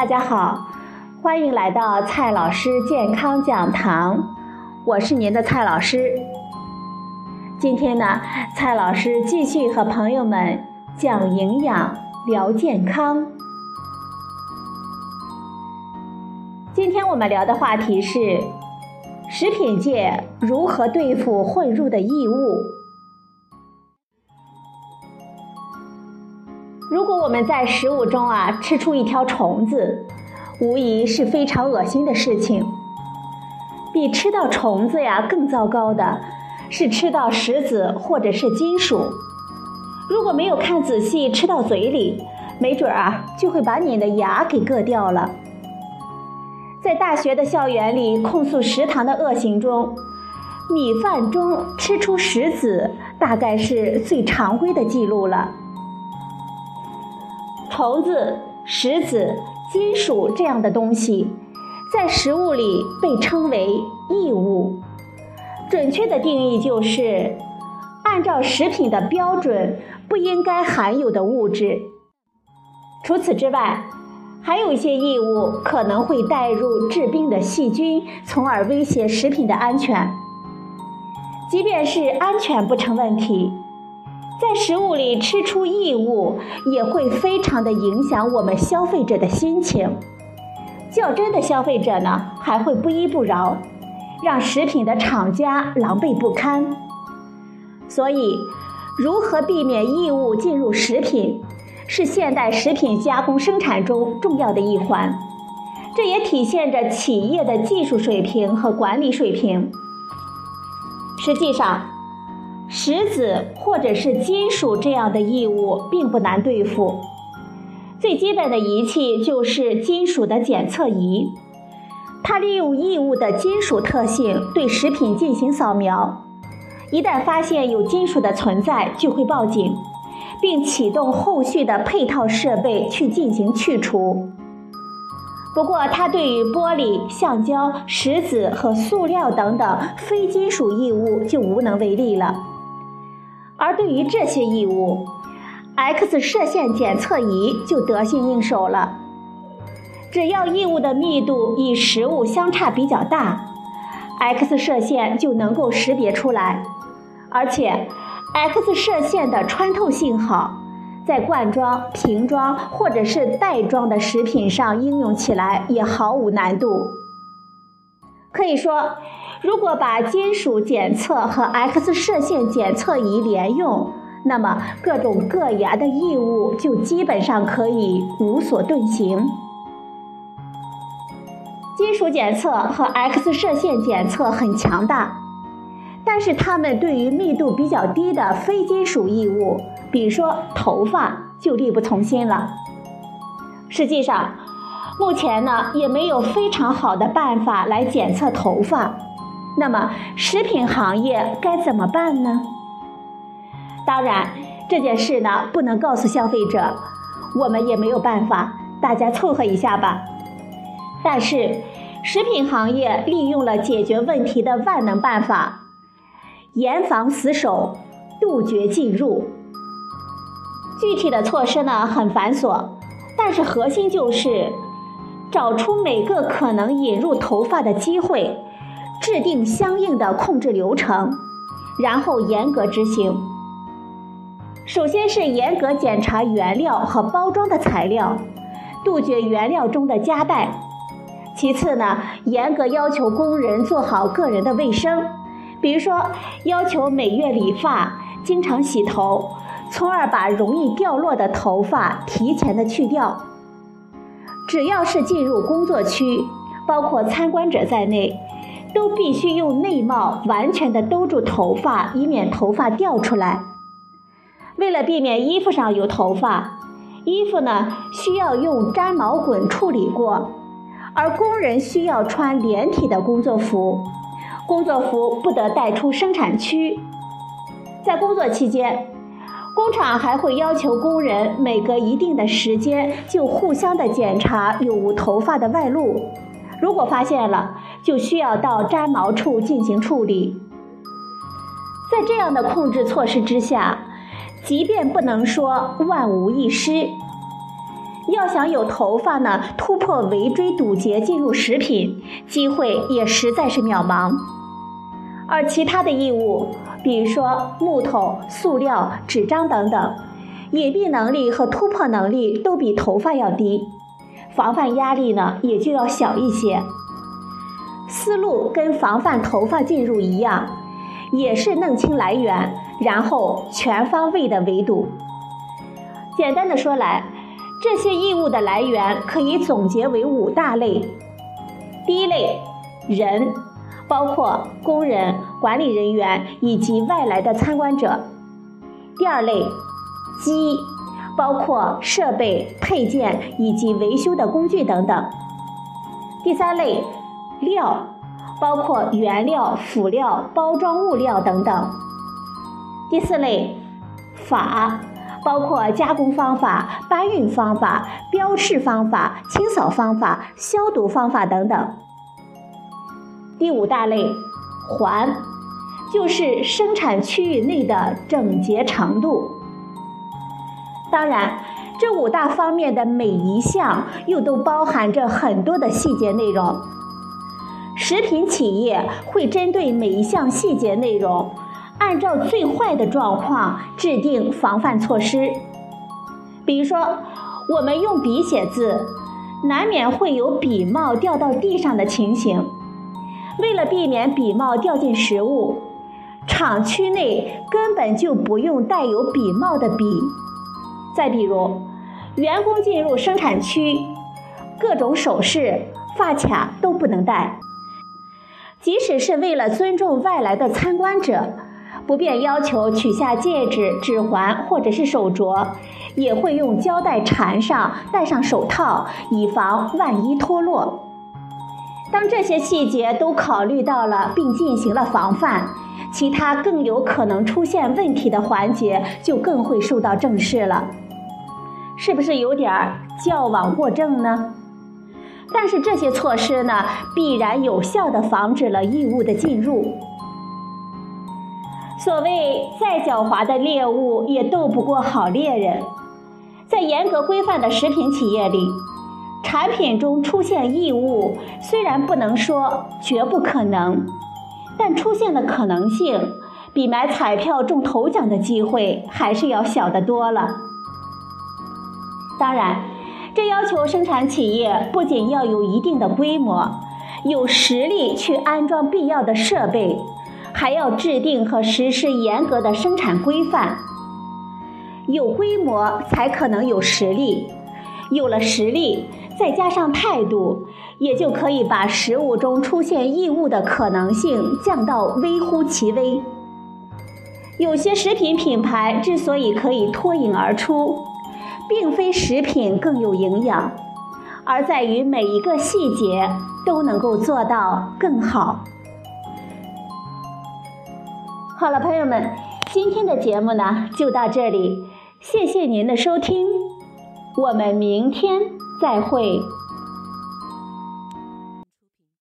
大家好，欢迎来到蔡老师健康讲堂，我是您的蔡老师。今天呢，蔡老师继续和朋友们讲营养、聊健康。今天我们聊的话题是食品界如何对付混入的异物。如果我们在食物中啊吃出一条虫子，无疑是非常恶心的事情。比吃到虫子呀更糟糕的是吃到石子或者是金属。如果没有看仔细，吃到嘴里，没准啊就会把你的牙给硌掉了。在大学的校园里控诉食堂的恶行中，米饭中吃出石子，大概是最常规的记录了。虫子、石子、金属这样的东西，在食物里被称为异物。准确的定义就是，按照食品的标准不应该含有的物质。除此之外，还有一些异物可能会带入致病的细菌，从而威胁食品的安全。即便是安全不成问题。在食物里吃出异物，也会非常的影响我们消费者的心情。较真的消费者呢，还会不依不饶，让食品的厂家狼狈不堪。所以，如何避免异物进入食品，是现代食品加工生产中重要的一环。这也体现着企业的技术水平和管理水平。实际上，石子或者是金属这样的异物并不难对付，最基本的仪器就是金属的检测仪，它利用异物的金属特性对食品进行扫描，一旦发现有金属的存在，就会报警，并启动后续的配套设备去进行去除。不过，它对于玻璃、橡胶、石子和塑料等等非金属异物就无能为力了。而对于这些异物，X 射线检测仪就得心应手了。只要异物的密度与食物相差比较大，X 射线就能够识别出来。而且，X 射线的穿透性好，在罐装、瓶装或者是袋装的食品上应用起来也毫无难度。可以说。如果把金属检测和 X 射线检测仪连用，那么各种各样的异物就基本上可以无所遁形。金属检测和 X 射线检测很强大，但是它们对于密度比较低的非金属异物，比如说头发，就力不从心了。实际上，目前呢也没有非常好的办法来检测头发。那么，食品行业该怎么办呢？当然，这件事呢不能告诉消费者，我们也没有办法，大家凑合一下吧。但是，食品行业利用了解决问题的万能办法，严防死守，杜绝进入。具体的措施呢很繁琐，但是核心就是找出每个可能引入头发的机会。制定相应的控制流程，然后严格执行。首先是严格检查原料和包装的材料，杜绝原料中的夹带。其次呢，严格要求工人做好个人的卫生，比如说要求每月理发、经常洗头，从而把容易掉落的头发提前的去掉。只要是进入工作区，包括参观者在内。都必须用内帽完全的兜住头发，以免头发掉出来。为了避免衣服上有头发，衣服呢需要用粘毛滚处理过，而工人需要穿连体的工作服，工作服不得带出生产区。在工作期间，工厂还会要求工人每隔一定的时间就互相的检查有无头发的外露。如果发现了，就需要到粘毛处进行处理。在这样的控制措施之下，即便不能说万无一失，要想有头发呢突破围追堵截进入食品，机会也实在是渺茫。而其他的异物，比如说木头、塑料、纸张等等，隐蔽能力和突破能力都比头发要低，防范压力呢也就要小一些。思路跟防范头发进入一样，也是弄清来源，然后全方位的围堵。简单的说来，这些异物的来源可以总结为五大类。第一类，人。包括工人、管理人员以及外来的参观者。第二类，机，包括设备、配件以及维修的工具等等。第三类，料，包括原料、辅料、包装物料等等。第四类，法，包括加工方法、搬运方法、标示方法、清扫方法、消毒方法等等。第五大类，环，就是生产区域内的整洁程度。当然，这五大方面的每一项又都包含着很多的细节内容。食品企业会针对每一项细节内容，按照最坏的状况制定防范措施。比如说，我们用笔写字，难免会有笔帽掉到地上的情形。为了避免笔帽掉进食物，厂区内根本就不用带有笔帽的笔。再比如，员工进入生产区，各种首饰、发卡都不能带。即使是为了尊重外来的参观者，不便要求取下戒指、指环或者是手镯，也会用胶带缠上，戴上手套，以防万一脱落。当这些细节都考虑到了，并进行了防范，其他更有可能出现问题的环节就更会受到正视了，是不是有点矫枉过正呢？但是这些措施呢，必然有效地防止了异物的进入。所谓再狡猾的猎物也斗不过好猎人，在严格规范的食品企业里。产品中出现异物，虽然不能说绝不可能，但出现的可能性比买彩票中头奖的机会还是要小得多了。当然，这要求生产企业不仅要有一定的规模，有实力去安装必要的设备，还要制定和实施严格的生产规范。有规模才可能有实力，有了实力。再加上态度，也就可以把食物中出现异物的可能性降到微乎其微。有些食品品牌之所以可以脱颖而出，并非食品更有营养，而在于每一个细节都能够做到更好。好了，朋友们，今天的节目呢就到这里，谢谢您的收听，我们明天。再会。